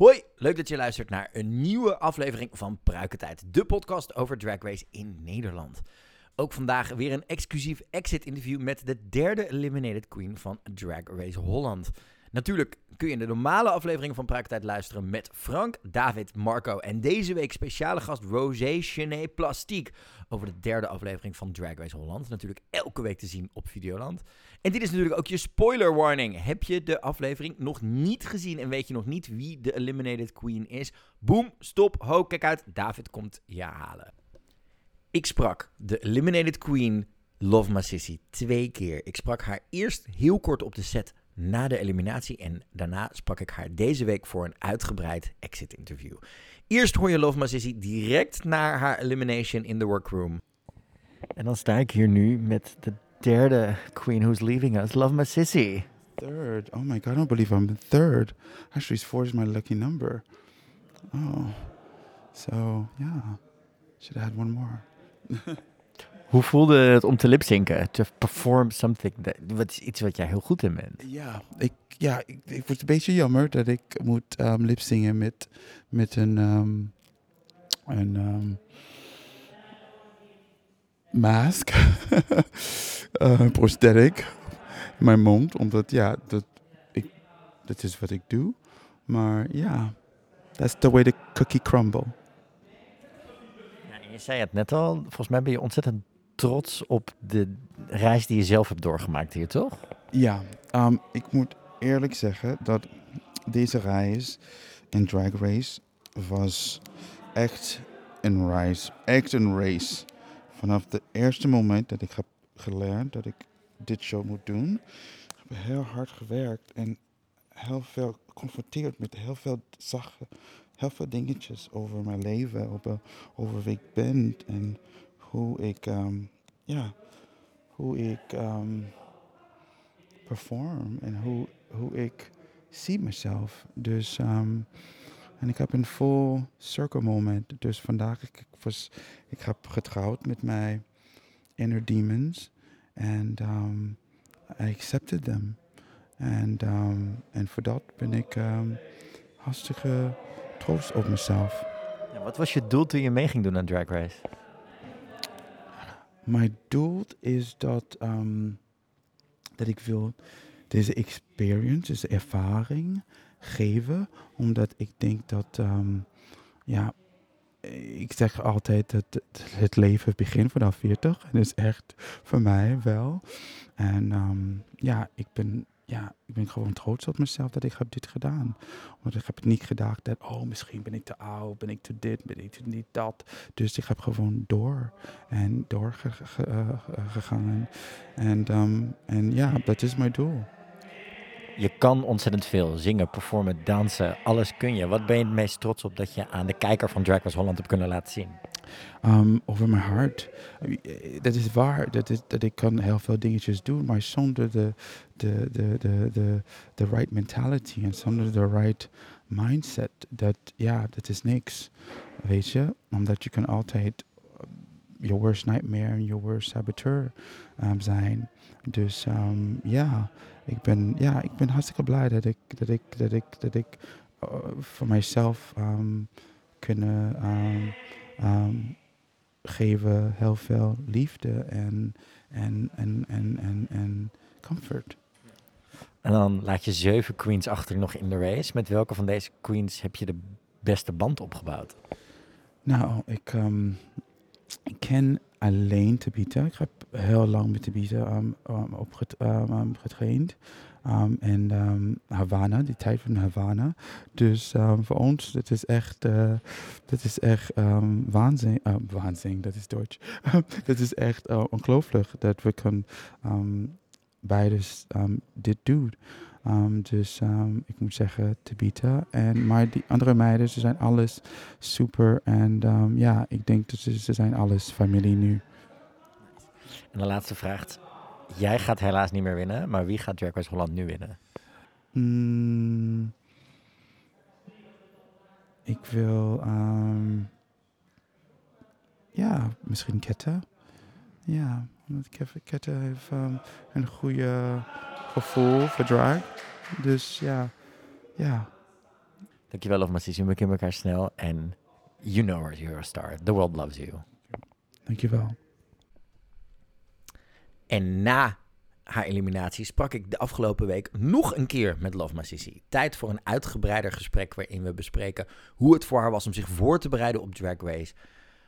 Hoi, leuk dat je luistert naar een nieuwe aflevering van Pruikentijd, de podcast over Drag Race in Nederland. Ook vandaag weer een exclusief exit-interview met de derde Eliminated Queen van Drag Race Holland. Natuurlijk kun je in de normale aflevering van Pruikentijd luisteren met Frank, David, Marco en deze week speciale gast Rosé Chenet Plastique over de derde aflevering van Drag Race Holland. Natuurlijk elke week te zien op Videoland. En dit is natuurlijk ook je spoiler warning. Heb je de aflevering nog niet gezien en weet je nog niet wie de Eliminated Queen is? Boom, stop, ho, kijk uit, David komt je halen. Ik sprak de Eliminated Queen Love My Sissy twee keer. Ik sprak haar eerst heel kort op de set na de eliminatie en daarna sprak ik haar deze week voor een uitgebreid exit interview. Eerst hoor je Love My Sissy direct na haar elimination in the workroom. En dan sta ik hier nu met de derde queen who's leaving us, Love My Sissy. Third. Oh my god, I don't believe I'm third. Actually, four is my lucky number. Oh. So, yeah. Should have had one more. Hoe voelde het om te lipzinken? To perform something. That, wat is iets wat jij heel goed in bent. Ja, ik, ja, ik, ik word een beetje jammer dat ik moet um, lipzingen met, met een, um, een um, mask. uh, prosthetic in mijn mond. Omdat ja, dat, ik, dat is wat ik doe. Maar ja, that's the way the cookie crumble. Ja, je zei het net al, volgens mij ben je ontzettend trots op de reis die je zelf hebt doorgemaakt hier, toch? Ja, um, ik moet eerlijk zeggen dat deze reis in Drag Race was echt een reis, echt een race. Vanaf het eerste moment dat ik heb geleerd dat ik dit show moet doen, heb ik heel hard gewerkt en heel veel geconfronteerd met heel veel zaken, heel veel dingetjes over mijn leven, over, over wie ik ben en hoe ik, um, ja, hoe ik um, perform en hoe, hoe ik zie mezelf. Dus, um, en ik heb een full circle moment. Dus vandaag, ik, ik, was, ik heb getrouwd met mijn inner demons. And um, I accepted them. En en voor dat ben ik hartstikke trots op mezelf. Ja, wat was je doel toen je mee ging doen aan Drag Race? Mijn doel is dat, um, dat ik wil deze experience, deze ervaring geven. Omdat ik denk dat, um, ja, ik zeg altijd dat het leven begint vanaf 40. En dat is echt voor mij wel. En um, ja, ik ben ja, ik ben gewoon trots op mezelf dat ik heb dit gedaan. Want ik heb niet gedacht dat, oh, misschien ben ik te oud, ben ik te dit, ben ik te niet dat. Dus ik heb gewoon door en doorgegaan. En, um, en ja, dat is mijn doel. Je kan ontzettend veel zingen, performen, dansen, alles kun je. Wat ben je het meest trots op dat je aan de kijker van Drag Race Holland hebt kunnen laten zien? Um, over mijn hart. Dat is waar, dat, is, dat ik kan heel veel dingetjes doen, maar zonder de, de, de, de, de, de right mentality en zonder de right mindset, dat, ja, dat is niks. Weet je, omdat je kan altijd your worst nightmare en your worst saboteur um, zijn. Dus um, ja, ik ben, ja, ik ben hartstikke blij dat ik, dat ik, dat ik, dat ik uh, voor mijzelf um, kunnen um, geven heel veel liefde en, en, en, en, en, en comfort. En dan laat je zeven queens achter nog in de race. Met welke van deze queens heb je de beste band opgebouwd? Nou, ik, um, ik ken alleen Tabita. Ik heb heel lang met Tabita um, um, opget, um. Um, en um, Havana, die tijd van Havana. Dus um, voor ons, dat is echt, uh, dat is echt waanzin, uh, waanzin, dat is Duits. dat is echt uh, ongelooflijk dat we kan beide dit doen. Um, dus um, ik moet zeggen, Tabita. En, maar die andere meiden, ze zijn alles super. En um, ja, ik denk dat ze, ze zijn alles familie nu. En de laatste vraag. Jij gaat helaas niet meer winnen, maar wie gaat Drag Race Holland nu winnen? Mm, ik wil, um, ja, misschien Ketta. Ja, omdat Ketta heeft um, een goede gevoel voor drag. Dus ja, ja. Dankjewel, Love Massisi. We kennen elkaar snel. En you know you're a star. The world loves you. Dankjewel. En na haar eliminatie sprak ik de afgelopen week nog een keer met Love Massisi. Tijd voor een uitgebreider gesprek waarin we bespreken hoe het voor haar was om zich voor te bereiden op Drag Race.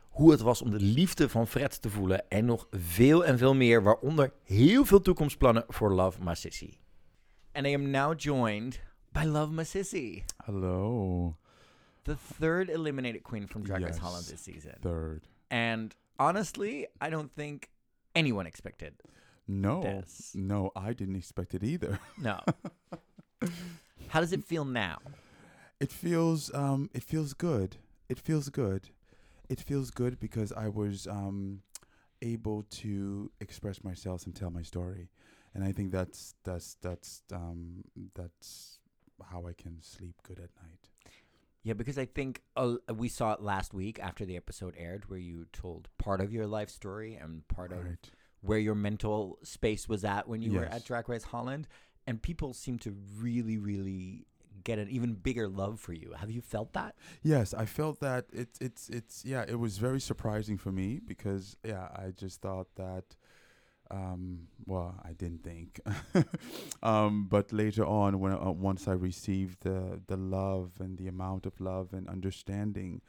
Hoe het was om de liefde van Fred te voelen en nog veel en veel meer, waaronder heel veel toekomstplannen voor Love Massisi. And I am now joined by Love Massisi, Hello. the third eliminated queen from Drag Race Yes. Holland this season. Third. And honestly, I don't think anyone expected No. this. No, I didn't expect it either. No. How does it feel now? It feels um it feels good. It feels good. It feels good because I was um able to express myself and tell my story. And I think that's that's that's um that's how I can sleep good at night. Yeah, because I think uh, we saw it last week after the episode aired, where you told part of your life story and part of Right. where your mental space was at when you were at Drag Race Holland, and people seem to really, really get an even bigger love for you. Have you felt that? Yes, I felt that it's it's it's yeah, it was very surprising for me because yeah, I just thought that um well, I didn't think. um but later on when uh, once I received the the love and the amount of love and understanding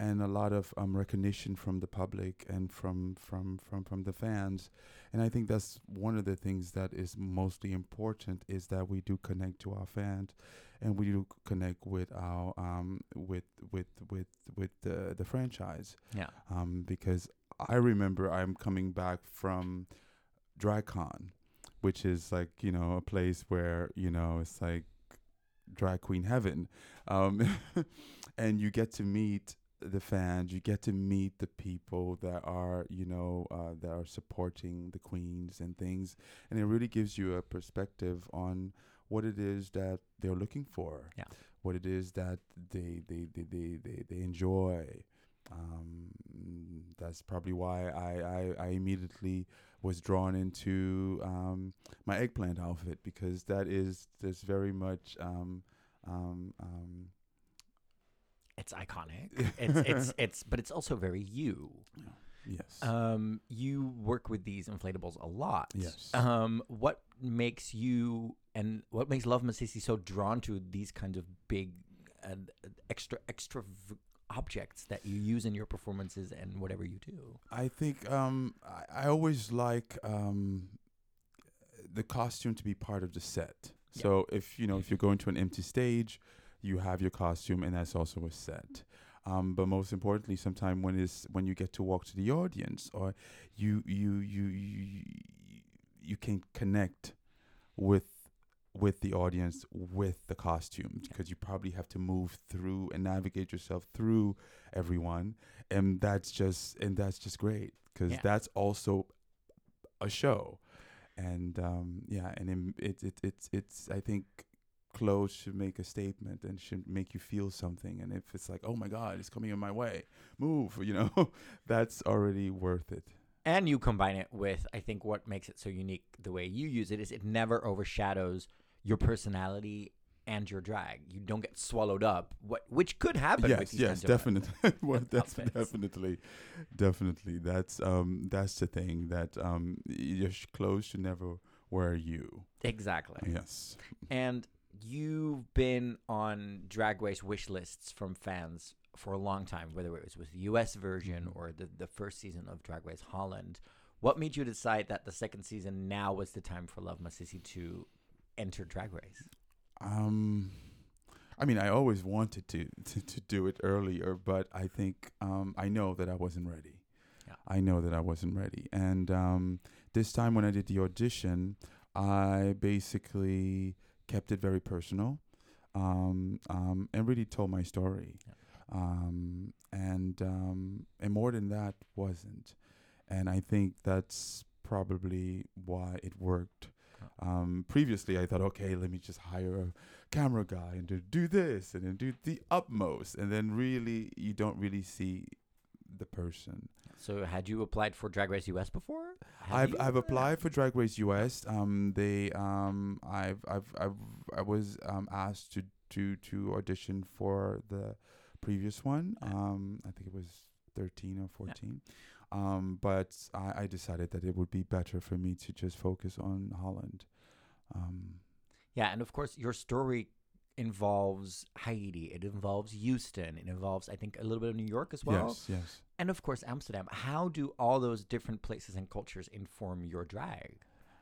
and a lot of um recognition from the public and from from from from the fans and I think that's one of the things that is mostly important is that we do connect to our fans and we do connect with our um with with with with the the franchise Yeah. um because I remember I'm coming back from DragCon which is like you know a place where you know it's like drag queen heaven. Um and you get to meet the fans you get to meet the people that are you know uh, that are supporting the queens and things. And it really gives you a perspective on what it is that they're looking for. Yeah. what it is that they they they they, they, they enjoy um, that's probably why I, I, I immediately was drawn into um, my eggplant outfit because that is there's very much um, um, um, It's iconic. it's it's it's but it's also very you. yes Um, you work with these inflatables a lot. yes Um, what makes you and what makes Love Masisi so drawn to these kinds of big and extra extra v- objects that you use in your performances and whatever you do? I think um, I, I always like um, the costume to be part of the set. Yeah. So if you know if you're going to an empty stage, you have your costume, and that's also a set. Um, but most importantly, sometimes when is when you get to walk to the audience, or you you you you, you can connect with with the audience with the costumes because you probably have to move through and navigate yourself through everyone. And that's just and that's just great because Yeah. that's also a show. And um yeah and im- it, it it's it's i think clothes should make a statement and should make you feel something. And if it's like oh my god it's coming in my way. Move you know? That's already worth it. And you combine it with, I think, what makes it so unique the way you use it is it never overshadows your personality and your drag. You don't get swallowed up, what which could happen. with yes these yes definitely well, definitely definitely that's um that's the thing that um your clothes should never wear you Exactly. yes And you've been on Drag Race wish lists from fans for a long time, whether it was with the US version Mhm. or the, the first season of Drag Race Holland. What made you decide that the second season now was the time for Love Masisi to enter Drag Race? Um, I mean, I always wanted to, to to do it earlier, but I think um, I know that I wasn't ready. Yeah. I know that I wasn't ready, and um, this time when I did the audition, I basically kept it very personal, um, um, and really told my story. Yeah. Um, and um, and more than that wasn't, and I think that's probably why it worked. Um, previously, I thought, okay, let me just hire a camera guy and to do this and then do the utmost, and then really you don't really see the person. So, had you applied for Drag Race US before? Have I've you? I've applied for Drag Race US. Um, they um I've I've I've I was um asked to to to audition for the previous one. Um, I think it was thirteen or fourteen. Um, but I, I decided that it would be better for me to just focus on Holland. Um, Yeah, and of course, your story involves Haiti. It involves Houston. It involves, I think, a little bit of New York as well. yes, yes. And of course, Amsterdam. How do all those different places and cultures inform your drag?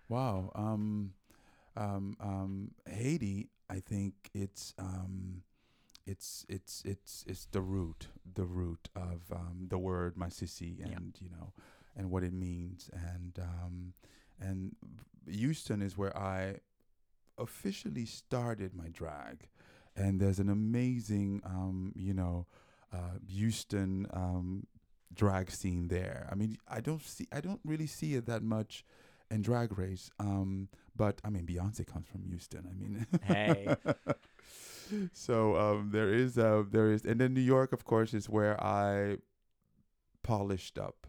Wow. Um, um, um, Haiti, I think it's um, it's it's it's it's the root, the root of um, the word masisi, Yeah. and you know, and what it means, and um, and Houston is where I officially started my drag, and there's an amazing, um, you know, uh, Houston um, drag scene there. I mean, I don't see, I don't really see it that much in Drag Race. Um, but I mean, Beyonce comes from Houston. I mean, Hey. so um, there is, uh, there is, and then New York, of course, is where I polished up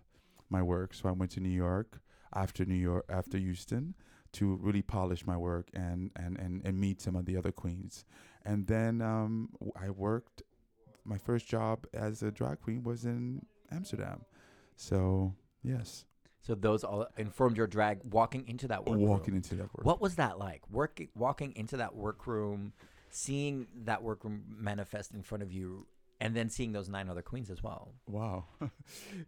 my work. So I went to New York after New York, after Houston, to really polish my work and and and, and meet some of the other queens. And then um, I worked. My first job as a drag queen was in Amsterdam. So yes, So those all informed your drag walking into that workroom. walking into that work. What was that like? Working, walking into that workroom, seeing that workroom manifest in front of you, and then seeing those nine other queens as well. Wow.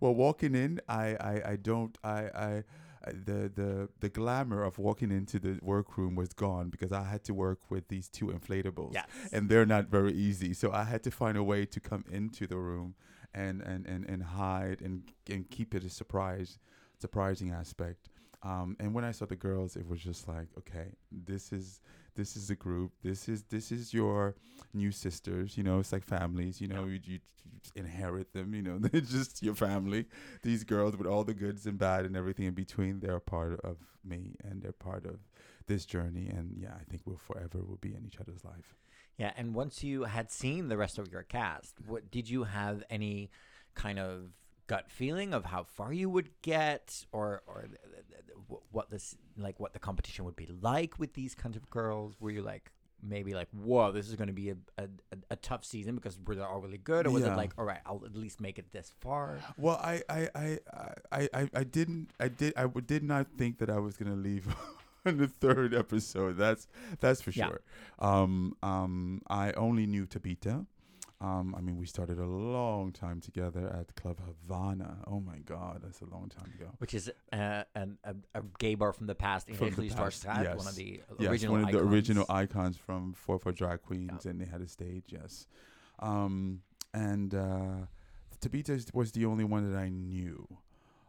well, walking in, I, I, I don't, I, I, I- the, the, the glamour of walking into the workroom was gone because I had to work with these two inflatables, Yes. and they're not very easy. So I had to find a way to come into the room and, and, and, and hide and, and keep it a surprise, surprising aspect. Um, and when I saw the girls, it was just like, okay, this is this is the group. This is this is your new sisters. You know, it's like families. You know, you, you, you inherit them. You know, they're just your family. These girls with all the goods and bad and everything in between, they're a part of me and they're part of this journey. And yeah, I think we'll forever will be in each other's life. Yeah, and once you had seen the rest of your cast, what did you have any kind of gut feeling of how far you would get, or or what this like what the competition would be like with these kinds of girls? Were you like maybe like, whoa, this is going to be a, a, a- tough season because we're all really good, or was Yeah. it like, all right, I'll at least make it this far? Well, I I I I I, I didn't I did I did not think that I was gonna leave in the third episode. That's that's for Yeah. sure. Um um I only knew Tabitha. Um, I mean, we started a long time together at Club Havana. Oh my God, that's a long time ago. Which is uh, an, a, a gay bar from the past From the past, one of yes. the Yes, original one of the icons. original icons from for for drag queens, and they had a stage. Yes, um, and uh, Tabitha was the only one that I knew.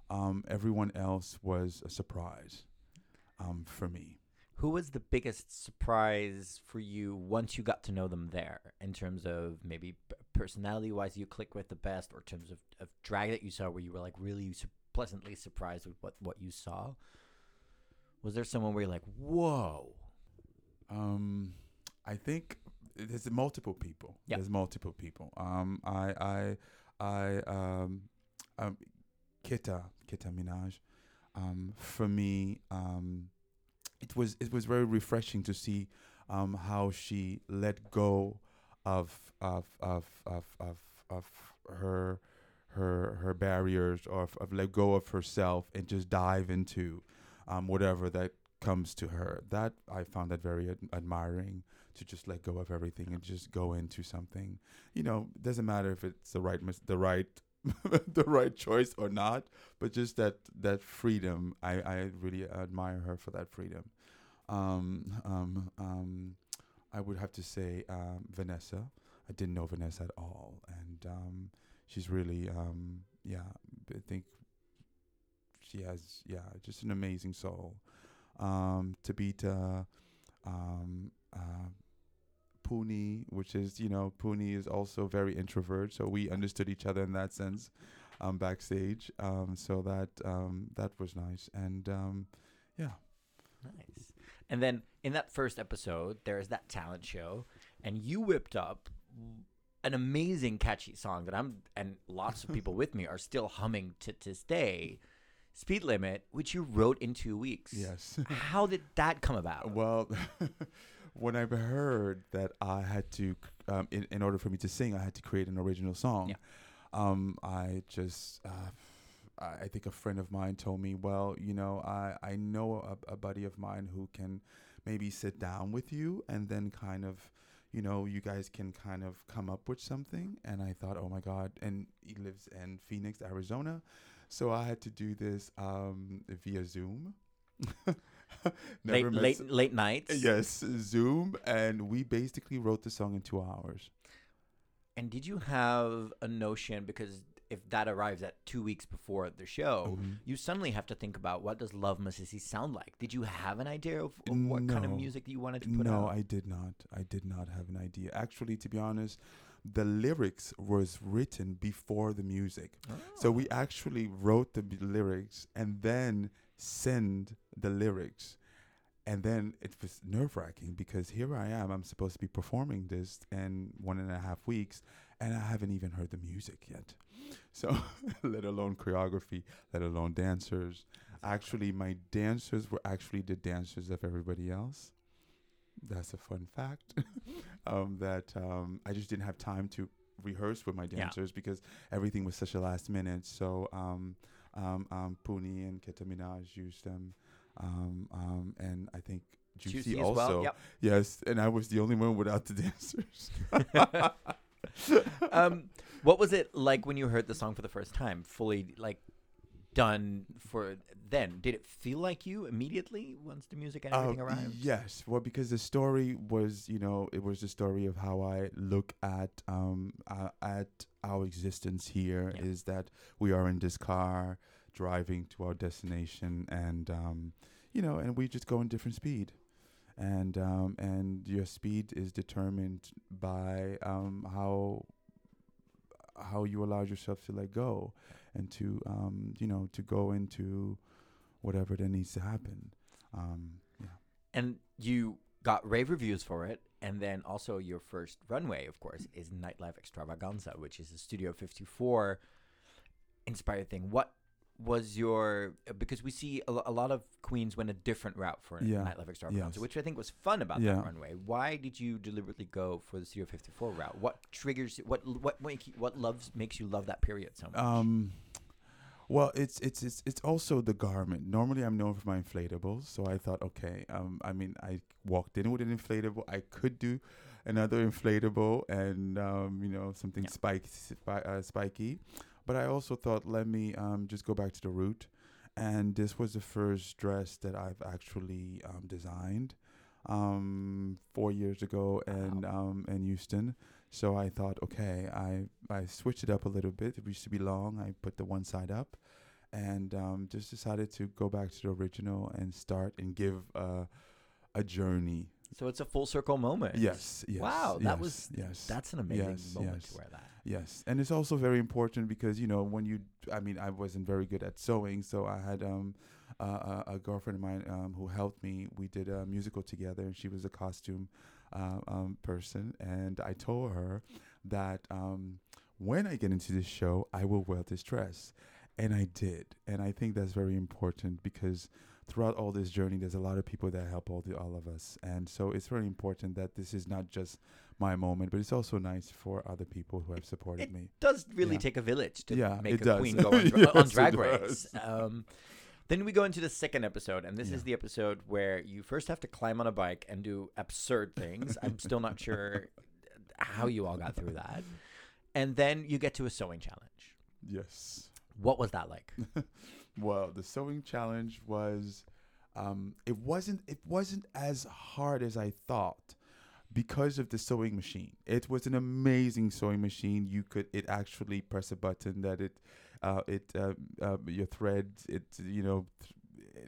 Um, everyone else was a surprise um, for me. Who was the biggest surprise for you once you got to know them there, in terms of maybe personality-wise, you click with the best, or in terms of, of drag that you saw, where you were like really su- pleasantly surprised with what what you saw? Was there someone where you're like, whoa? Um, I think there's multiple people. Yeah. There's multiple people. Um, I, I, I, um, um, Keta, Keta Minaj. Um, for me, um, it was it was very refreshing to see um, how she let go of of of of of, of her her her barriers or of, of let go of herself and just dive into um, whatever that comes to her. That I found that very ad- admiring to just let go of everything and just go into something. You know, doesn't matter if it's the right mis- the right the right choice or not, but just that that freedom. I I really admire her for that freedom. Um um um I would have to say um, Vanessa. I didn't know Vanessa at all, and um, she's really um, yeah. I think she has yeah just an amazing soul. Um, Tabitha, um, uh, Puny, which is you know Puny is also very introvert, so we understood each other in that sense um, backstage. Um, so that um, that was nice, and um, yeah. Nice. And then in that first episode, there's that talent show, and you whipped up an amazing catchy song that I'm and lots of people with me are still humming to this day. Speed Limit, which you wrote in two weeks. Yes. How did that come about? Well, when I heard that I had to, um, in, in order for me to sing, I had to create an original song. Yeah. Um, I just, uh, I think a friend of mine told me, well, you know, I, I know a, a buddy of mine who can maybe sit down with you and then kind of, you know, you guys can kind of come up with something. And I thought, oh my God. And he lives in Phoenix, Arizona. So I had to do this um, via Zoom. late, late, late nights. Yes, Zoom, and we basically wrote the song in two hours. And did you have a notion because if that arrives at two weeks before the show, Mhm. you suddenly have to think about what does Love Masisi sound like? Did you have an idea of, of what kind of music that you wanted to put No, out? I did not. I did not have an idea. Actually, to be honest, the lyrics was written before the music. So we Oh. actually wrote the lyrics and then send the lyrics. And then it was nerve wracking because here I am. I'm supposed to be performing this in one and a half weeks, and I haven't even heard the music yet. So, let alone choreography, let alone dancers. Actually, my dancers were actually the dancers of everybody else. That's a fun fact. um, that um, I just didn't have time to rehearse with my Yeah. dancers because everything was such a last minute. So um, um, um, Puny and Keta Minaj used them, um, um, and I think Juicy, Juicy also. well. Yep. Yes, and I was the only one without the dancers. um, what was it like when you heard the song for the first time? Fully like done for then? Did it feel like you immediately once the music and everything Um, arrived? Yes, well, because the story was, you know, it was the story of how I look at um uh, at our existence here. Is Yeah. that we are in this car driving to our destination, and um, you know, and we just go in different speed, and um, and your speed is determined by um how how you allow yourself to let go and to um you know to go into whatever that needs to happen um yeah And you got rave reviews for it. And then also your first runway, of course, is Nightlife Extravaganza, which is a Studio 54 inspired thing. What was your because we see a, a lot of queens went a different route for Yeah. Nightlife Extravaganza, Yes. which I think was fun about Yeah. that runway. Why did you deliberately go for the Studio 54 route? What triggers what what make you, what loves makes you love that period so much? um well it's it's it's it's also the garment normally i'm known for my inflatables so i thought okay um i mean i walked in with an inflatable i could do another inflatable and um you know something Yeah. spike, spi- uh, spiky but i also thought let me um just go back to the root and this was the first dress that i've actually um designed um four years ago and um in houston so I thought, okay, I I switched it up a little bit. It used to be long. I put the one side up, and um, just decided to go back to the original and start and give uh, a journey. so it's a full circle moment. Yes, yes. Wow, that yes, was yes. That's an amazing Yes, moment to wear that. Yes, and it's also very important because you know when you, I mean, I wasn't very good at sewing, so I had um, uh, a, girlfriend of mine um, who helped me. We did a musical together, and she was a costume uh, um, person, and I told her that um, when I get into this show, I will wear this dress, and I did, and I think that's very important because throughout all this journey, there's a lot of people that help all the all of us, and so it's very important that this is not just my moment, but it's also nice for other people who have supported me. it me. does really Yeah. take a village to Yeah, make a does. queen go on, dra- on drag race. Um, then we go into the second episode, and this Yeah. is the episode where you first have to climb on a bike and do absurd things. I'm still not sure how you all got through that. And then you get to a sewing challenge. Yes. What was that like? Well, the sewing challenge was um, it wasn't it wasn't as hard as I thought because of the sewing machine. It was an amazing sewing machine. You could it actually press a button that it uh, it uh, uh, your thread it you know th-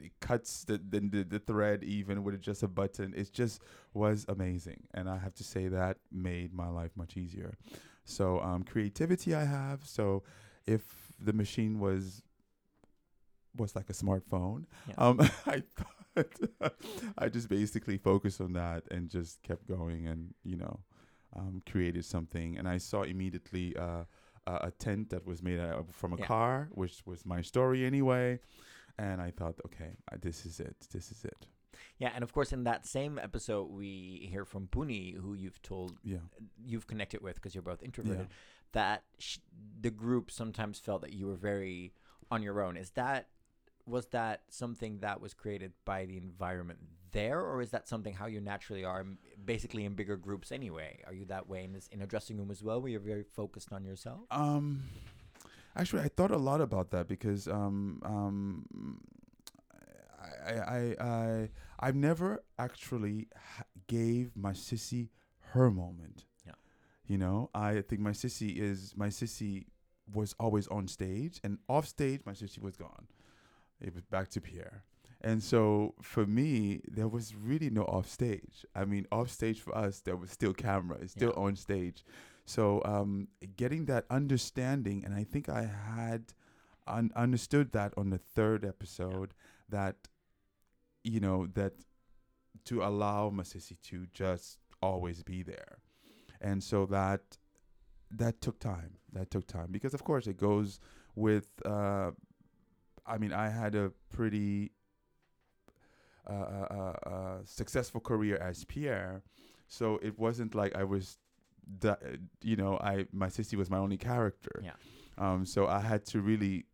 it cuts the, the the thread even with just a button. It just was amazing, and I have to say that made my life much easier. So um, creativity I have. So if the machine was was like a smartphone. Yeah. Um, I thought I just basically focused on that and just kept going and you know um, created something. And I saw immediately uh, a, tent that was made from a Yeah. car, which was my story anyway. And I thought, okay, this is it. This is it. Yeah, and of course, in that same episode, we hear from Puny, who you've told Yeah. you've connected with because you're both introverted. That sh- the group sometimes felt that you were very on your own. Is that was that something that was created by the environment there, or is that something how you naturally are, basically in bigger groups anyway? Are you that way in this in a dressing room as well, where you're very focused on yourself? Um, actually, I thought a lot about that because um, um, I, I, I, I've never actually gave my sissy her moment. Yeah. You know, I think my sissy is my sissy was always on stage, and off stage, my sissy was gone. It was back to Pierre. And so for me, there was really no off stage. I mean, off stage for us, there was still camera, it's still Yeah. on stage. So um, getting that understanding, and I think I had un- understood that on the third episode that you know that to allow Masisi to just always be there, and so that that took time. That took time because of course it goes with. Uh, I mean, I had a pretty uh, uh, uh, uh, successful career as Pierre, so it wasn't like I was, that, you know, I my sissy was my only character. Yeah. Um, so I had to really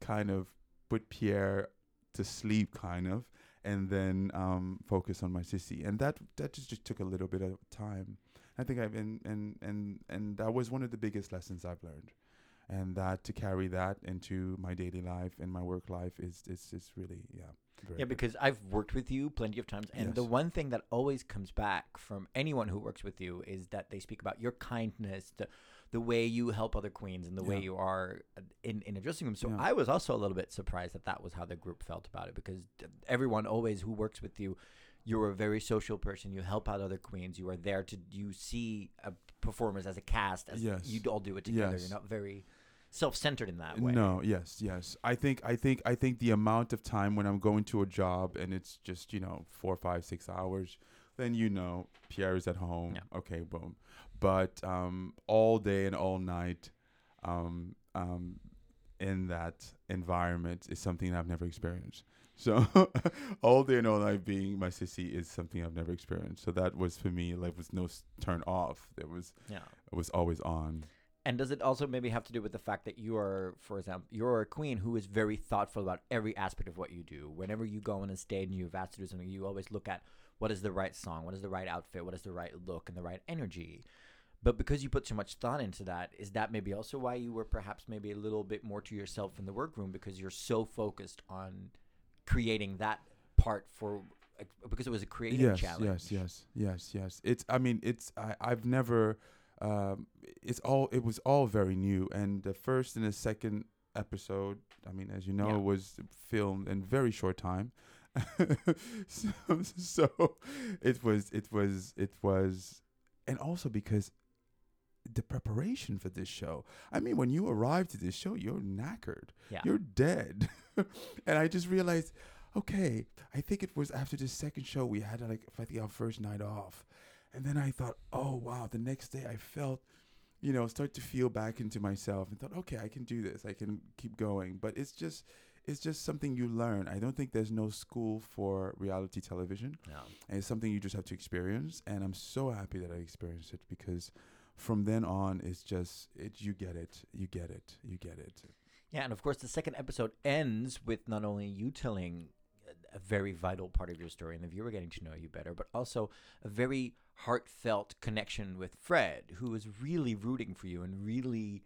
kind of put Pierre to sleep, kind of, and then um, focus on my sissy, and that that just, just took a little bit of time. I think I've been and and and that was one of the biggest lessons I've learned, and that to carry that into my daily life and my work life is is is really yeah. Very Yeah, good. because I've worked with you plenty of times, and the one thing that always comes back from anyone who works with you is that they speak about your kindness, the the way you help other queens, and the way you are uh, in in a dressing room. So Yeah. I was also a little bit surprised that that was how the group felt about it, because everyone always who works with you, you're a very social person. You help out other queens. You are there to you see a performers as a cast, as Yes. you all do it together. Yes. You're not very self-centered in that way. No, yes, yes. I think I think I think the amount of time when I'm going to a job and it's just, you know, four, five, six hours, then you know Pierre is at home. Yeah. Okay, boom. But um all day and all night, um um in that environment is something I've never experienced. So all day and all night being my sissy is something I've never experienced. So that was for me like was no turn off. There was Yeah. it was always on. And does it also maybe have to do with the fact that you are, for example, you're a queen who is very thoughtful about every aspect of what you do. Whenever you go on a stage and you've asked to do something, you always look at what is the right song, what is the right outfit, what is the right look, and the right energy. But because you put so much thought into that, is that maybe also why you were perhaps maybe a little bit more to yourself in the workroom because you're so focused on creating that part for because it was a creative yes, challenge. Yes, yes, yes, yes. It's. I mean, it's. I, I've never. Um, it's all. It was all very new, and the first and the second episode. I mean, as you know, Yeah. was filmed in very short time. so, so it was. It was. It was, and also because the preparation for this show. I mean, when you arrive to this show, you're knackered. Yeah. You're dead. and I just realized, okay, I think it was after the second show we had like I think our first night off. And then I thought, oh wow, the next day I felt, you know, start to feel back into myself and thought, okay, I can do this. I can keep going. But it's just it's just something you learn. I don't think there's no school for reality television. No. And it's something you just have to experience. And I'm so happy that I experienced it because from then on it's just it you get it. You get it. You get it. Yeah, and of course, the second episode ends with not only you telling a very vital part of your story and the viewer getting to know you better, but also a very heartfelt connection with Fred, who is really rooting for you and really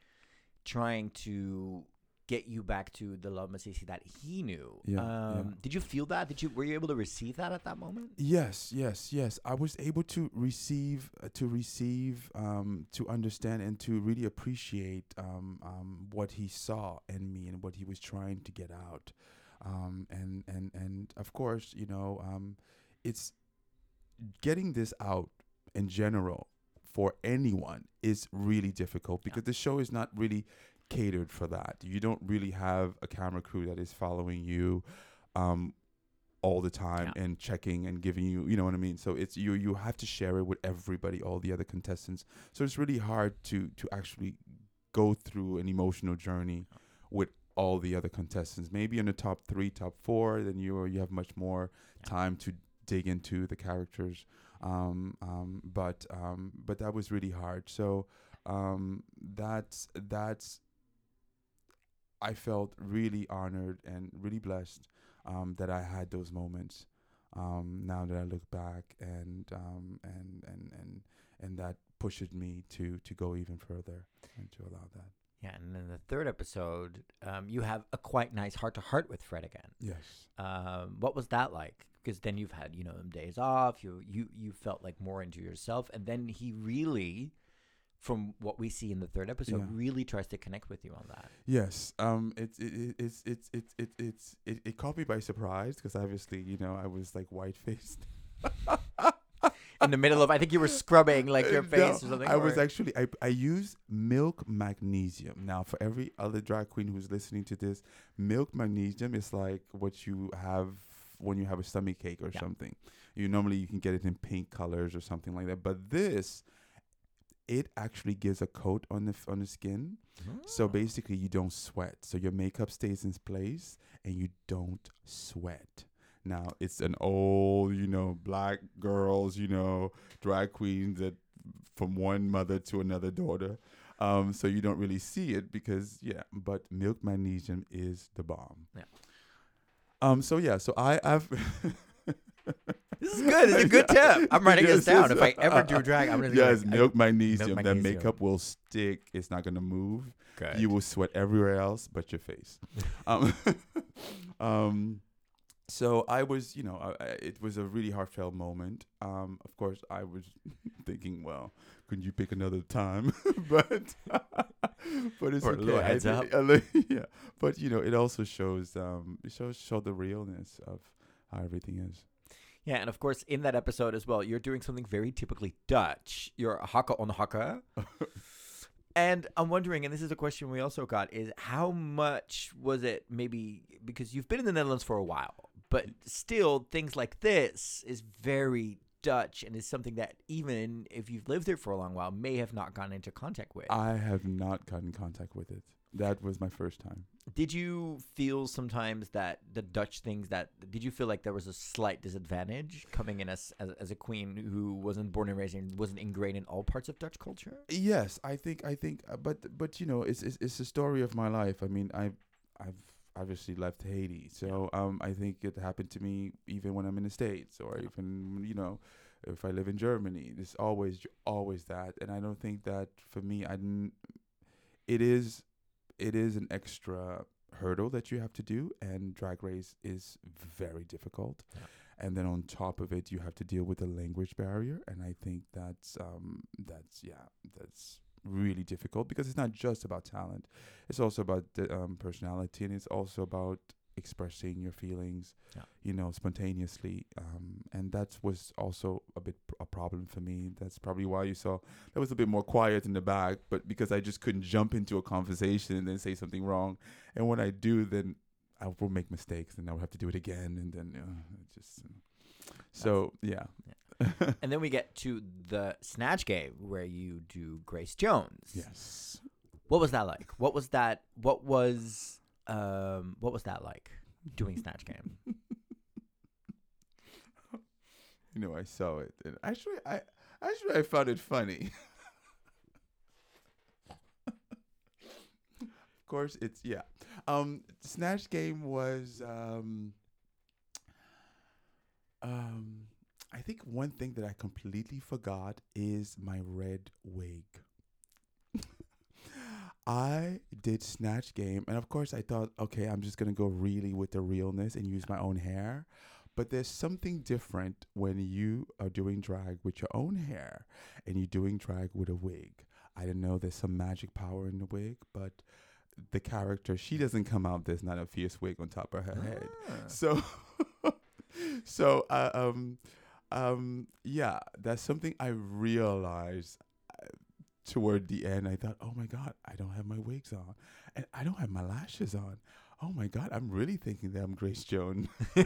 trying to get you back to the love Masisi that he knew. Yeah, um, yeah. Did you feel that? Did you were you able to receive that at that moment? Yes, yes, yes. I was able to receive, uh, to receive, um, to understand, and to really appreciate um, um, what he saw in me and what he was trying to get out. Um, and and and of course, you know, um, it's getting this out in general for anyone is really difficult because the show is not really catered for that. You don't really have a camera crew that is following you um, all the time Yeah. and checking and giving you, you know what I mean. So it's you. You have to share it with everybody, all the other contestants. So it's really hard to to actually go through an emotional journey with all the other contestants. Maybe in the top three, top four, then you you have much more Yeah. time to dig into the characters. Um, um, but um, but that was really hard. So um, that's that's I felt really honored and really blessed um, that I had those moments. Um, now that I look back and um, and and and and that pushes me to to go even further and to allow that. Yeah, and then the third episode, um, you have a quite nice heart to heart with Fred again. Yes. Um, what was that like? Because then you've had you know days off. You you you felt like more into yourself, and then he really, from what we see in the third episode, Yeah. really tries to connect with you on that. Yes. Um. It's it, it, it's it's it's it, it's it, it caught me by surprise because obviously you know I was like white faced. In the middle of, I think you were scrubbing like your Uh, face no, or something. I was actually I I use milk magnesium. Now for every other drag queen who's listening to this, milk magnesium is like what you have when you have a stomach ache or Yeah. something. You normally you can get it in pink colors or something like that. But this it actually gives a coat on the f- on the skin. So Oh. basically you don't sweat. So your makeup stays in place and you don't sweat. Now it's an old, you know, black girls, you know, drag queens that from one mother to another daughter. Um, so you don't really see it because yeah, but milk magnesium is the bomb. Yeah. Um. So yeah. So I I've. This is good. It's a good tip. I'm writing Yes, this down. yes. If I ever do drag, I'm gonna. yes, do milk magnesium. That magnesium. makeup will stick. It's not gonna move. Good. You will sweat everywhere else but your face. um, um, so I was, you know, I, I- it was a really heartfelt moment. Um, of course, I was thinking, well, couldn't you pick another time? but but it's Or a okay. little heads a li- yeah, but you know, it also shows um, it shows show the realness of how everything is. Yeah, and of course, in that episode as well, you're doing something very typically Dutch. You're hakken on hakken. and I'm wondering, and this is a question we also got, is how much was it maybe because you've been in the Netherlands for a while, but still things like this is very Dutch and is something that even if you've lived there for a long while may have not gone into contact with. I have not gotten in contact with it. That was my first time. did you feel sometimes that the Dutch things that did you feel like there was a slight disadvantage coming in as as, as a queen who wasn't born and raised and wasn't ingrained in all parts of Dutch culture? Yes, I think I think, uh, but but you know, it's it's, it's the story of my life. I mean, I I've obviously left Haiti, so um, I think it happened to me even when I'm in the states, or even you know, if I live in Germany. There's always always that, and I don't think that for me, I didn't. It is, it is an extra hurdle that you have to do, and Drag Race is very difficult. Yeah. And then on top of it, you have to deal with the language barrier, and I think that's um, that's yeah, that's really difficult because it's not just about talent; it's also about the um, personality, and it's also about expressing your feelings, Yeah. you know, spontaneously. Um, and that was also a bit pr- a problem for me. That's probably why you saw that was a bit more quiet in the back, but because I just couldn't jump into a conversation and then say something wrong, and when I do, then I will make mistakes, and I will have to do it again, and then uh, just. Uh, so yeah. And then we get to the snatch game where you do Grace Jones. yes. What was that like? What was that? What was um? What was that like? Doing snatch game. You know, I saw it, and actually, I actually I found it funny. of course, it's yeah. Um, Snatch Game was um, um, I think one thing that I completely forgot is my red wig. I did Snatch Game, and of course, I thought, okay, I'm just gonna go really with the realness and use my own hair. But there's something different when you are doing drag with your own hair and you're doing drag with a wig. I don't know, there's some magic power in the wig, but the character, she doesn't come out, there's not a fierce wig on top of her head. Ah. So, so, uh, um, um, yeah, that's something I realized uh, toward the end. I thought, oh my God, I don't have my wigs on and I don't have my lashes on. Oh my God, I'm really thinking that I'm Grace Jones.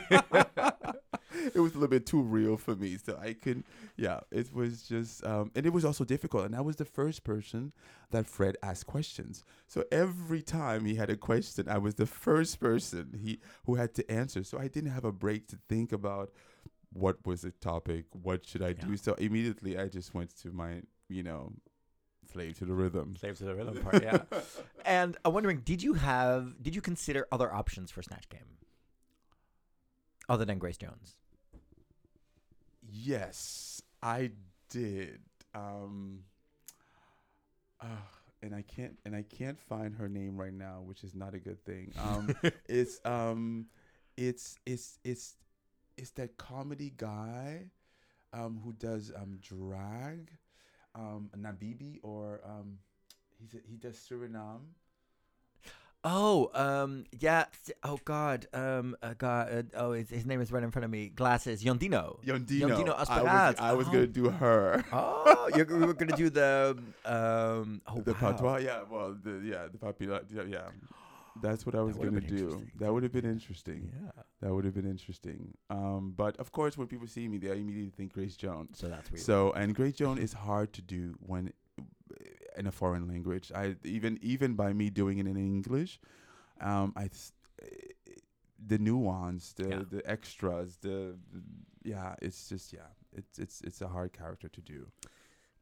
it was a little bit too real for me. So I couldn't. Yeah, it was just, um, and it was also difficult. And I was the first person that Fred asked questions. So every time he had a question, I was the first person he who had to answer. So I didn't have a break to think about what was the topic, what should I do. So immediately I just went to my, you know, slave to the rhythm. Slave to the rhythm part, yeah. and I'm wondering, did you have, did you consider other options for Snatch Game? Other than Grace Jones? Yes, I did. Um, uh, and I can't and I can't find her name right now, which is not a good thing. Um, it's um, it's it's it's it's that comedy guy, um, who does um drag, um, Nabibi or um, he's a, he does Suriname. Oh, um, yeah. Oh God, um, uh, God. Uh, oh, his, his name is right in front of me. Glasses, Yondino. Yondino. Yondino I was, I was Oh. gonna do her. Oh, you're, we were gonna do the um. Oh, the wow. patois, yeah. Well, the yeah, the popular, yeah. That's what I was gonna do. That would have been interesting. Yeah. That would have been interesting. Um, but of course, when people see me, they immediately think Grace Jones. So that's weird. So, and Grace Jones is hard to do when in a foreign language. I even even by me doing it in English, um, I the nuance, the Yeah. the extras, the, the yeah, it's just yeah, it's it's it's a hard character to do.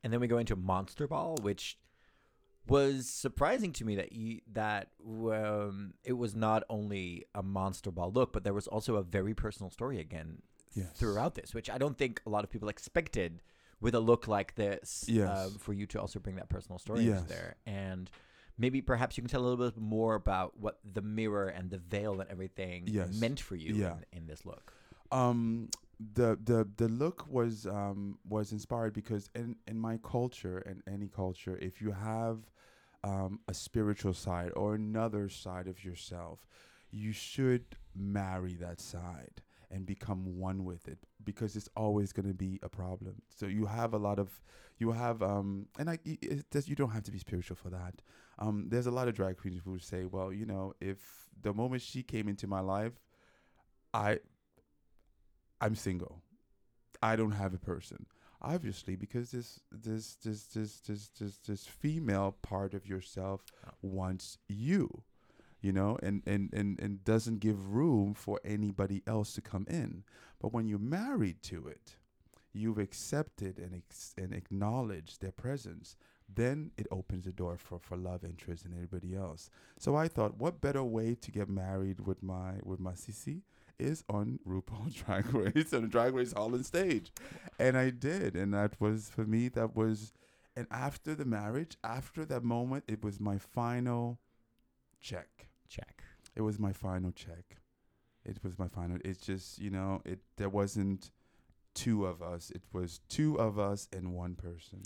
and then we go into Monster Ball, which was surprising to me that you that um, it was not only a Monster Ball look, but there was also a very personal story again Yes. throughout this, which I don't think a lot of people expected with a look like this. Yes. uh, for you to also bring that personal story Yes. into there, and maybe perhaps you can tell a little bit more about what the mirror and the veil and everything Yes. meant for you Yeah. in, in this look. um the the the look was um was inspired because in in my culture and any culture if you have um a spiritual side or another side of yourself you should marry that side and become one with it because it's always going to be a problem. So you have a lot of you have um and I it, it, you don't have to be spiritual for that. Um there's a lot of drag queens who say well you know if the moment she came into my life I I'm single. I don't have a person. Obviously, because this this this this this this this female part of yourself wants you, you know, and, and and and doesn't give room for anybody else to come in. But when you're married to it, you've accepted and ex- and acknowledged their presence. Then it opens the door for, for love interest and everybody else. So I thought, what better way to get married with my with my Sissy is on RuPaul Drag Race on the Drag Race Holland stage, and I did, and that was for me. That was, and after the marriage, after that moment, it was my final check. Check. It was my final check. It was my final. It's just you know, it there wasn't two of us. It was two of us and one person.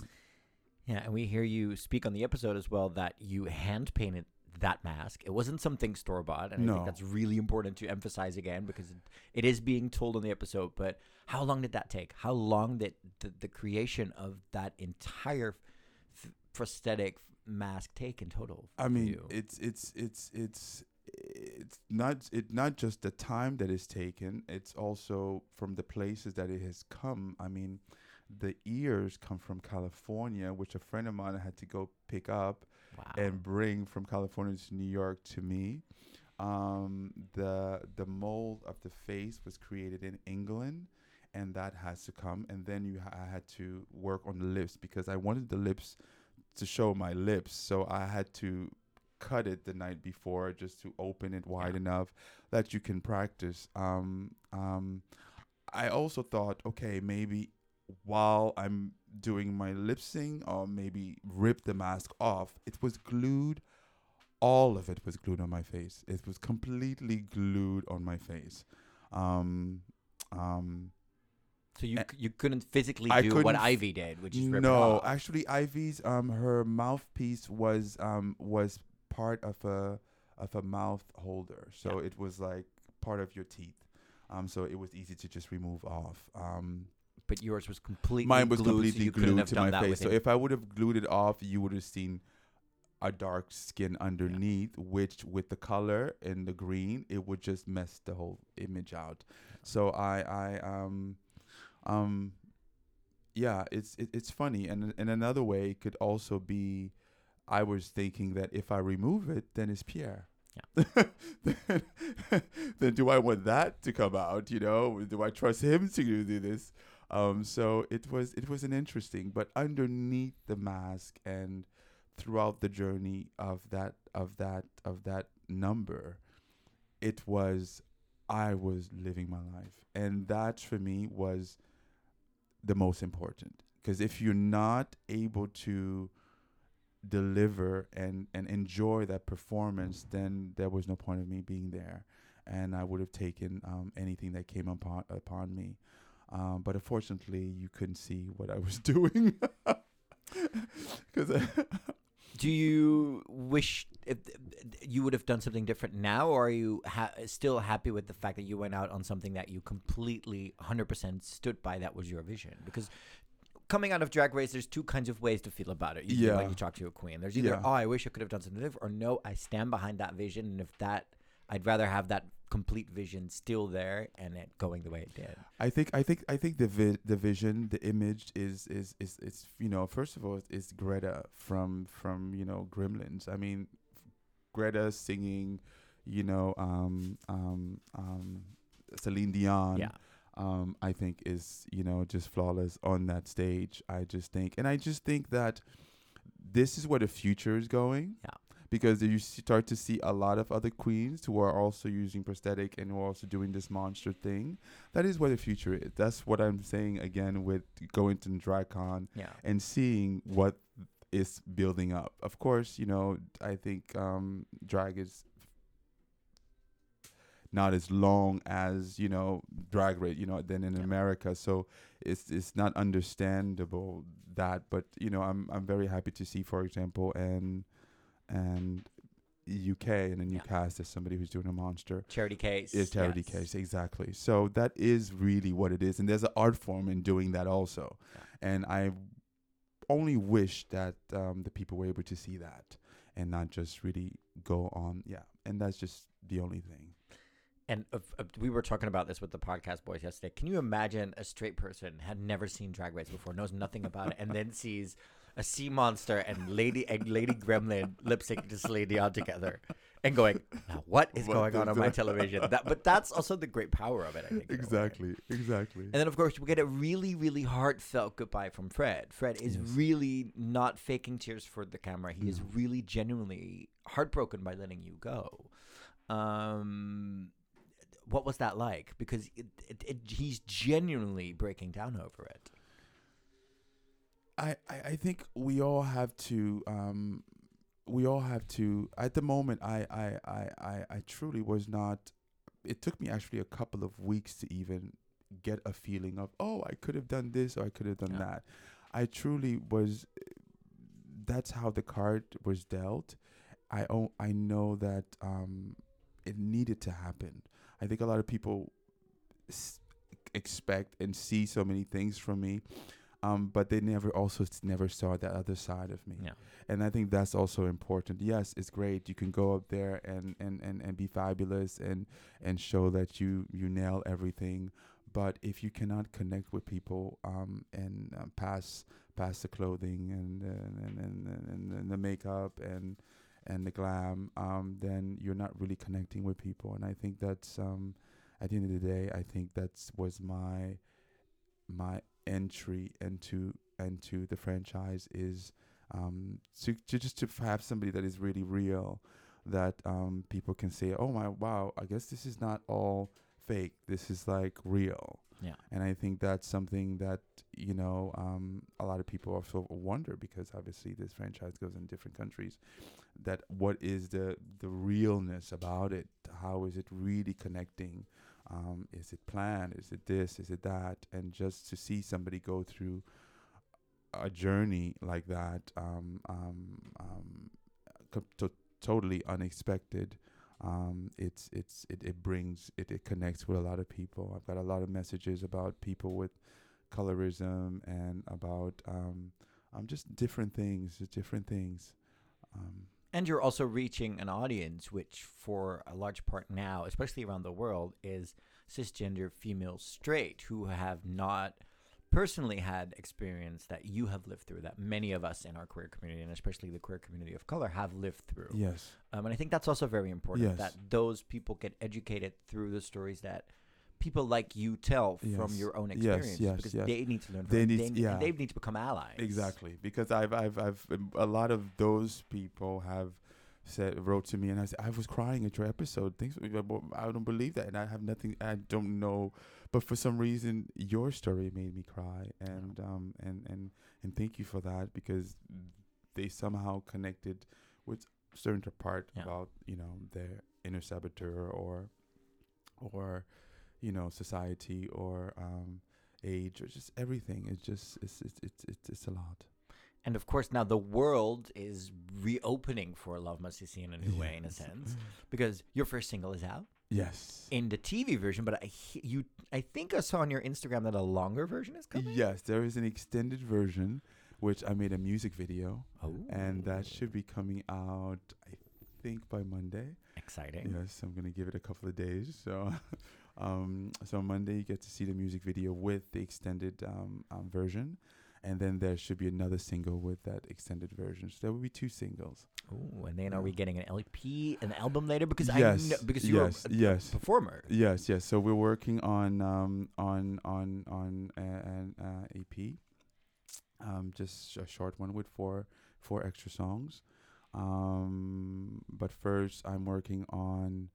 Yeah, and we hear you speak on the episode as well that you hand painted that mask. It wasn't something store bought, and I think that's really important to emphasize again because it, it is being told on the episode. But how long did that take? How long did the, the creation of that entire f- prosthetic mask take in total? I mean, you? it's it's it's it's it's not it not just the time that is taken. It's also from the places that it has come. I mean, the ears come from California, which a friend of mine had to go pick up wow. and bring from California to New York to me. Um, the the mold of the face was created in England, and that has to come. And then you ha- I had to work on the lips because I wanted the lips to show my lips, so I had to cut it the night before just to open it wide Yeah. enough that you can practice. Um, um, I also thought, okay, maybe while I'm doing my lip sync or maybe rip the mask off, it was glued. All of it was glued on my face. It was completely glued on my face. Um, um, so you you couldn't physically I do what couldn't f- Ivy did, which is no, actually, Ivy's um her mouthpiece was um was part of a of a mouth holder, so it was like part of your teeth. Um, so it was easy to just remove off. Um, but yours was completely mine was glued, completely couldn't glued to my face. So if I would have glued it off, you would have seen a dark skin underneath, which with the color and the green, it would just mess the whole image out. So I, I, um, um, yeah, it's it, it's funny, and in another way, it could also be. I was thinking that if I remove it, then it's Pierre. Yeah. then, then do I want that to come out? You know, do I trust him to do this? Um, so it was it was an interesting, but underneath the mask and throughout the journey of that of that of that number, it was I was living my life, and that for me was the most important. Because if you're not able to deliver and and enjoy that performance, then there was no point of me being there, and I would have taken um, anything that came upon upon me. Um, but unfortunately, you couldn't see what I was doing because. Do you wish if, you would have done something different now, or are you ha- still happy with the fact that you went out on something that you completely 100% stood by that was your vision? Because coming out of Drag Race, there's two kinds of ways to feel about it. You Yeah. Like you talk to a queen. There's either, Yeah. oh, I wish I could have done something different, or no, I stand behind that vision. And if that, I'd rather have that complete vision still there and it going the way it did. I think I think I think the vi- the vision, the image is is is is you know first of all it's Greta from from you know Gremlins. I mean, Greta singing, you know, um, um, um, Celine Dion. Yeah. Um, I think is you know just flawless on that stage. I just think, and I just think that this is where the future is going. Yeah. Because you start to see a lot of other queens who are also using prosthetic and who are also doing this monster thing that is where the future is. That's what I'm saying again with going to DragCon Yeah. and seeing what is building up. Of course, you know, I think um, drag is not as long as you know drag rate you know than in america so it's it's not understandable that but you know i'm i'm very happy to see for example and and uk and a new Yeah. cast as somebody who's doing a monster Charity Kase. is charity yes. case exactly so that is really what it is and there's an art form in doing that also Yeah. and i only wish that um, the people were able to see that and not just really go on yeah and that's just the only thing And uh, uh, we were talking about this with the podcast boys yesterday. Can you imagine a straight person had never seen Drag Race before, knows nothing about it, and then sees a sea monster and Lady and Lady Gremlin lip syncing to Celine Dion together, and going, "Now what is What going on on my television?" That, but that's also the great power of it. I think. in a way. exactly exactly And then, of course, we get a really, really heartfelt goodbye from Fred. Fred is Yes. really not faking tears for the camera. He is really genuinely heartbroken by letting you go. Um, what was that like? Because it, it, it, he's genuinely breaking down over it. I, I I think we all have to um we all have to at the moment I I, I, I I truly was not it took me actually a couple of weeks to even get a feeling of oh I could have done this or I could have done Yeah. that. I truly was that's how the card was dealt. I I know that um it needed to happen. I think a lot of people s- expect and see so many things from me um, but they never also never saw that other side of me. Yeah. and i think that's also important. Yes it's great. You can go up there and and and, and be fabulous and and show that you you nail everything. But if you cannot connect with people um, and um, pass pass the clothing and and, and, and, and, and the makeup and and the glam um, then you're not really connecting with people. And i think that's um, at the end of the day i think that's was my my entry into into the franchise is um to, to just to have somebody that is really real that um people can say oh my wow i guess this is not all fake. This is like real. Yeah. and i think that's something that you know um a lot of people also wonder because obviously this franchise goes in different countries that what is the the realness about it? How is it really connecting um, is it planned? Is it this? Is it that? And just to see somebody go through a journey like that um, um, um, to- totally unexpected um, it's it's it, it brings it, it connects with a lot of people. I've got a lot of messages about people with colorism and about um, um, just different things different things Um, And you're also reaching an audience which, for a large part now, especially around the world, is cisgender female straight who have not personally had experience that you have lived through, that many of us in our queer community, and especially the queer community of color, have lived through. yes. Um, and I think that's also very important Yes. that those people get educated through the stories that people like you tell from your own experience yes, because yes. they need to learn They need- they, yeah. they need to become allies. Exactly, because I've, I've, I've, a lot of those people have said, wrote to me, and I said, I was crying at your episode. Things, I don't believe that, and I have nothing. I don't know, but for some reason, your story made me cry, and um, and and and thank you for that because they somehow connected with certain part Yeah. about you know their inner saboteur or or you know society or um age or just everything it's just it's it's it's it's, it's a lot And of course, now the world is reopening for Love Masisi in a new way, in a sense, because your first single is out yes in the TV version. But I you I think I saw on your Instagram that a longer version is coming. yes there is an extended version which i made a music video Oh, and that should be coming out i think by monday exciting. Yes, I'm gonna give it a couple of days. So, um, so Monday you get to see the music video with the extended um, um, version, and then there should be another single with that extended version. So there will be two singles. Oh, and then are we getting an LP, an album later? Because Yes, I know, because you're yes, a, a yes. performer. Yes, yes. So we're working on um, on on on uh, an uh, EP, um, just a short one with four four extra songs. Um, but first, I'm working on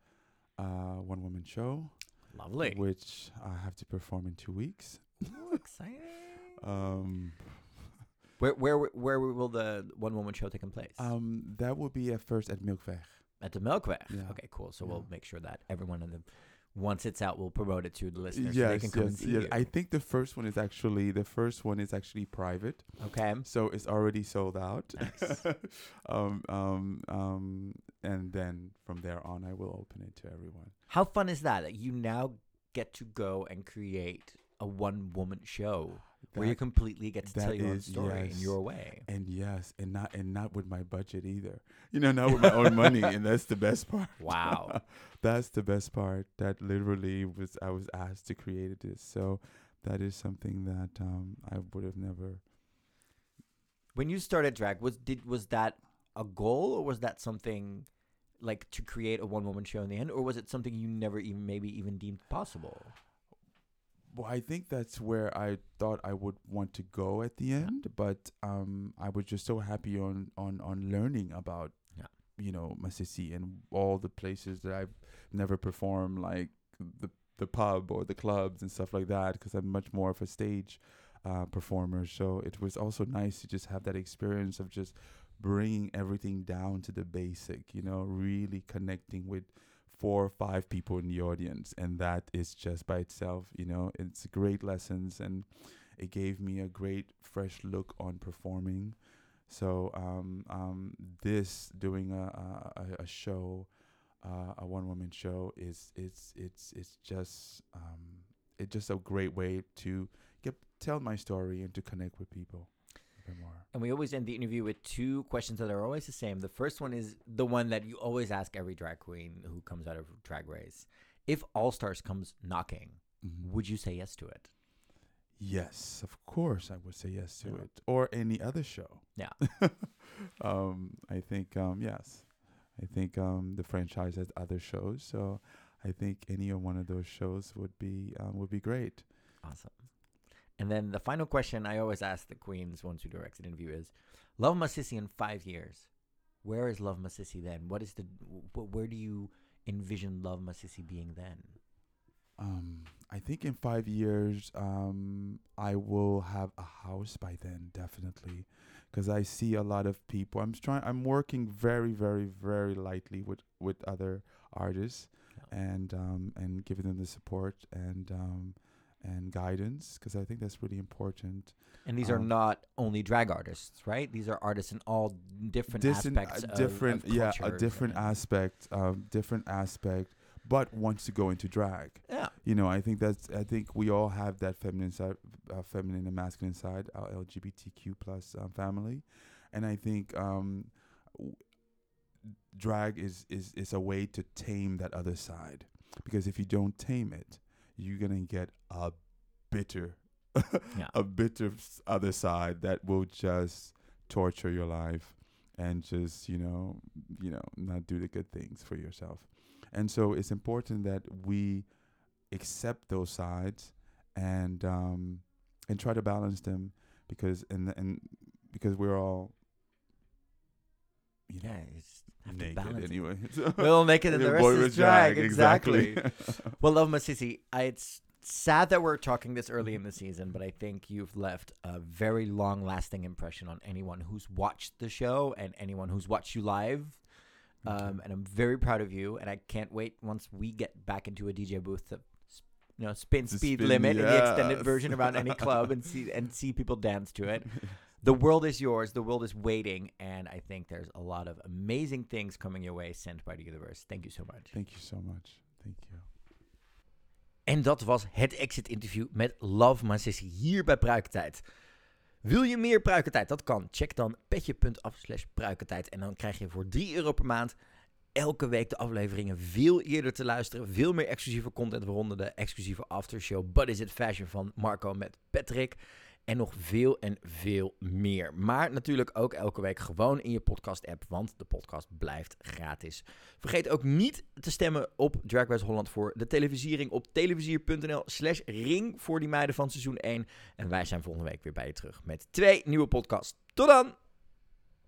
uh, one woman show. Lovely. which I have to perform in two weeks. Ooh, exciting. Um, Where, where, where will the one woman show take place? um, that will be at first at Melkweg. At the Melkweg. Yeah. Okay, cool. So Yeah. we'll make sure that everyone in the once it's out, we'll promote it to the listeners yes, so they can come and see yes. you. I think the first one is actually the first one is actually private, okay. so it's already sold out. Nice. um, um, um, and then from there on, I will open it to everyone. How fun is that? That you now get to go and create a one woman show where you completely get to that tell your own story in your way. and yes, and not and not with my budget either. You know, not with my own money, and that's the best part. Wow. that's the best part. That literally was I was asked to create this, so that is something that um, I would have never. When you started drag, was did was that a goal or was that something like to create a one woman show in the end, or was it something you never even maybe even deemed possible? Well, I think that's where I thought I would want to go at the end, but um, I was just so happy on on on learning about, Yeah. you know, Masisi and all the places that I've never performed, like the the pub or the clubs and stuff like that, because I'm much more of a stage uh, performer. So it was also nice to just have that experience of just bringing everything down to the basic, you know, really connecting with four or five people in the audience and that is just by itself you know it's great lessons and it gave me a great fresh look on performing. So um, um, this doing a, a, a- show uh, a one woman show is it's it's it's just um, it's just a great way to get tell my story and to connect with people more And we always end the interview with two questions that are always the same. The first one is the one that you always ask every drag queen who comes out of Drag Race. If All Stars comes knocking, Mhm. would you say yes to it? Yes, of course, I would say yes to Yeah. it, or any other show. Yeah. um, I think um, yes, I think um, the franchise has other shows, so I think any of one of those shows would be um, would be great. Awesome. And then the final question I always ask the queens once we do our exit interview is Love Masisi in five years. Where is Love Masisi then? What is the wh- where do you envision Love Masisi being then? Um, I think in five years, um, I will have a house by then, definitely, because I see a lot of people. I'm trying. I'm working very, very, very lightly with with other artists, Yeah. and um, and giving them the support and um, and guidance, because I think that's really important. And these are Um, not only drag artists, right? These are artists in all different Distant- aspects. uh, different, of yeah, a different and- aspect, um, different aspect, but wants to go into drag. Yeah. you know i think that's i think we all have that feminine side uh, feminine and masculine side our lgbtq plus um, family and i think um w- drag is is is a way to tame that other side because if you don't tame it, you're gonna get a bitter, Yeah. a bitter other side that will just torture your life and just you know you know not do the good things for yourself. And so it's important that we accept those sides and um, and try to balance them because and and because we're all you know, you just have to naked balance. it. anyway. Well, naked and the rest Boy is with drag. Exactly. exactly. Well, Love Masisi, I, it's sad that we're talking this early in the season, but I think you've left a very long lasting impression on anyone who's watched the show and anyone who's watched you live. Um, and I'm very proud of you, and I can't wait once we get back into a DJ booth to, you know, spin To speed spin, limit in the extended version around any club and see and see people dance to it. The world is yours. The world is waiting, and I think there's a lot of amazing things coming your way sent by the universe. Thank you so much. Thank you so much. Thank you. En dat was het exit interview met Love My Sissy hier bij Pruikentijd. Wil je meer Pruikentijd? Dat kan. Check dan petje.af slash Pruikentijd. En dan krijg je voor 3 euro per maand elke week de afleveringen veel eerder te luisteren. Veel meer exclusieve content, waaronder de exclusieve aftershow But Is It Fashion van Marco met Patrick. En nog veel en veel meer. Maar natuurlijk ook elke week gewoon in je podcast-app, want de podcast blijft gratis. Vergeet ook niet te stemmen op Drag Race Holland voor de televisiering op televisier.nl slash ring voor die meiden van seizoen 1. En wij zijn volgende week weer bij je terug met twee nieuwe podcasts. Tot dan!